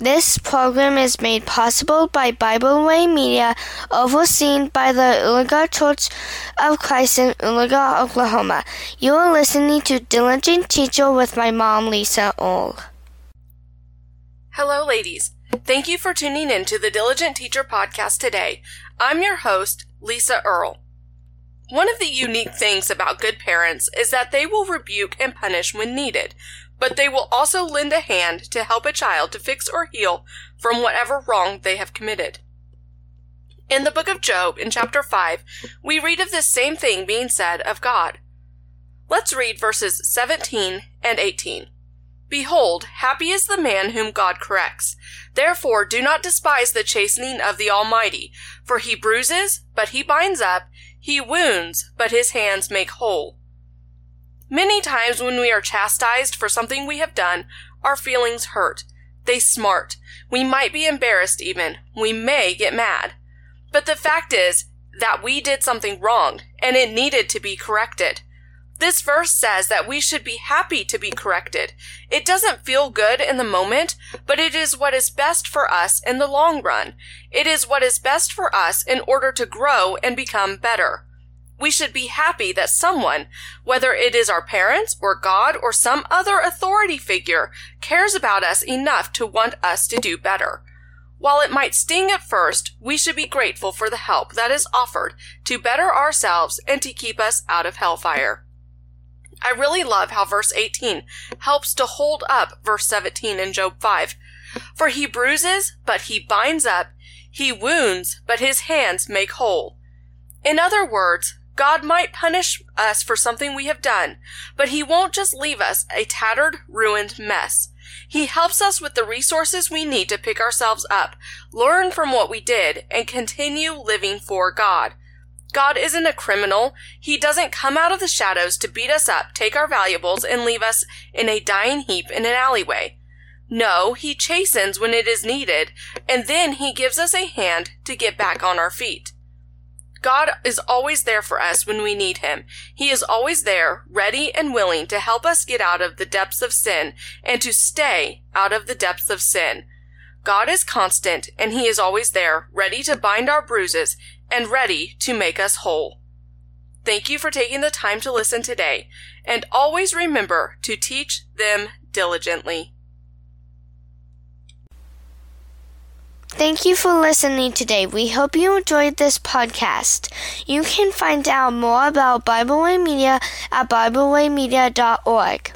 This program is made possible by Bible Way Media, overseen by the Oologah Church of Christ in Oologah, Oklahoma. You are listening to Diligent Teacher with my mom, Lisa Earl. Hello, ladies. Thank you for tuning in to the Diligent Teacher podcast today. I'm your host, Lisa Earl. One of the unique things about good parents is that they will rebuke and punish when needed, but they will also lend a hand to help a child to fix or heal from whatever wrong they have committed. In the book of Job, in chapter 5, we read of this same thing being said of God. Let's read verses 17 and 18. Behold, happy is the man whom God corrects. Therefore do not despise the chastening of the Almighty, for he bruises, but he binds up, he wounds, but his hands make whole. Many times when we are chastised for something we have done, our feelings hurt. They smart. We might be embarrassed even. We may get mad. But the fact is that we did something wrong and it needed to be corrected. This verse says that we should be happy to be corrected. It doesn't feel good in the moment, but it is what is best for us in the long run. It is what is best for us in order to grow and become better. We should be happy that someone, whether it is our parents or God or some other authority figure, cares about us enough to want us to do better. While it might sting at first, we should be grateful for the help that is offered to better ourselves and to keep us out of hellfire. I really love how verse 18 helps to hold up verse 17 in Job 5. For he bruises, but he binds up. He wounds, but his hands make whole. In other words, God might punish us for something we have done, but he won't just leave us a tattered, ruined mess. He helps us with the resources we need to pick ourselves up, learn from what we did, and continue living for God. God isn't a criminal. He doesn't come out of the shadows to beat us up, take our valuables, and leave us in a dying heap in an alleyway. No, he chastens when it is needed, and then he gives us a hand to get back on our feet. God is always there for us when we need him. He is always there, ready and willing to help us get out of the depths of sin and to stay out of the depths of sin. God is constant and he is always there, ready to bind our bruises and ready to make us whole. Thank you for taking the time to listen today, and always remember to teach them diligently. Thank you for listening today. We hope you enjoyed this podcast. You can find out more about Bible Way Media at BibleWayMedia.org.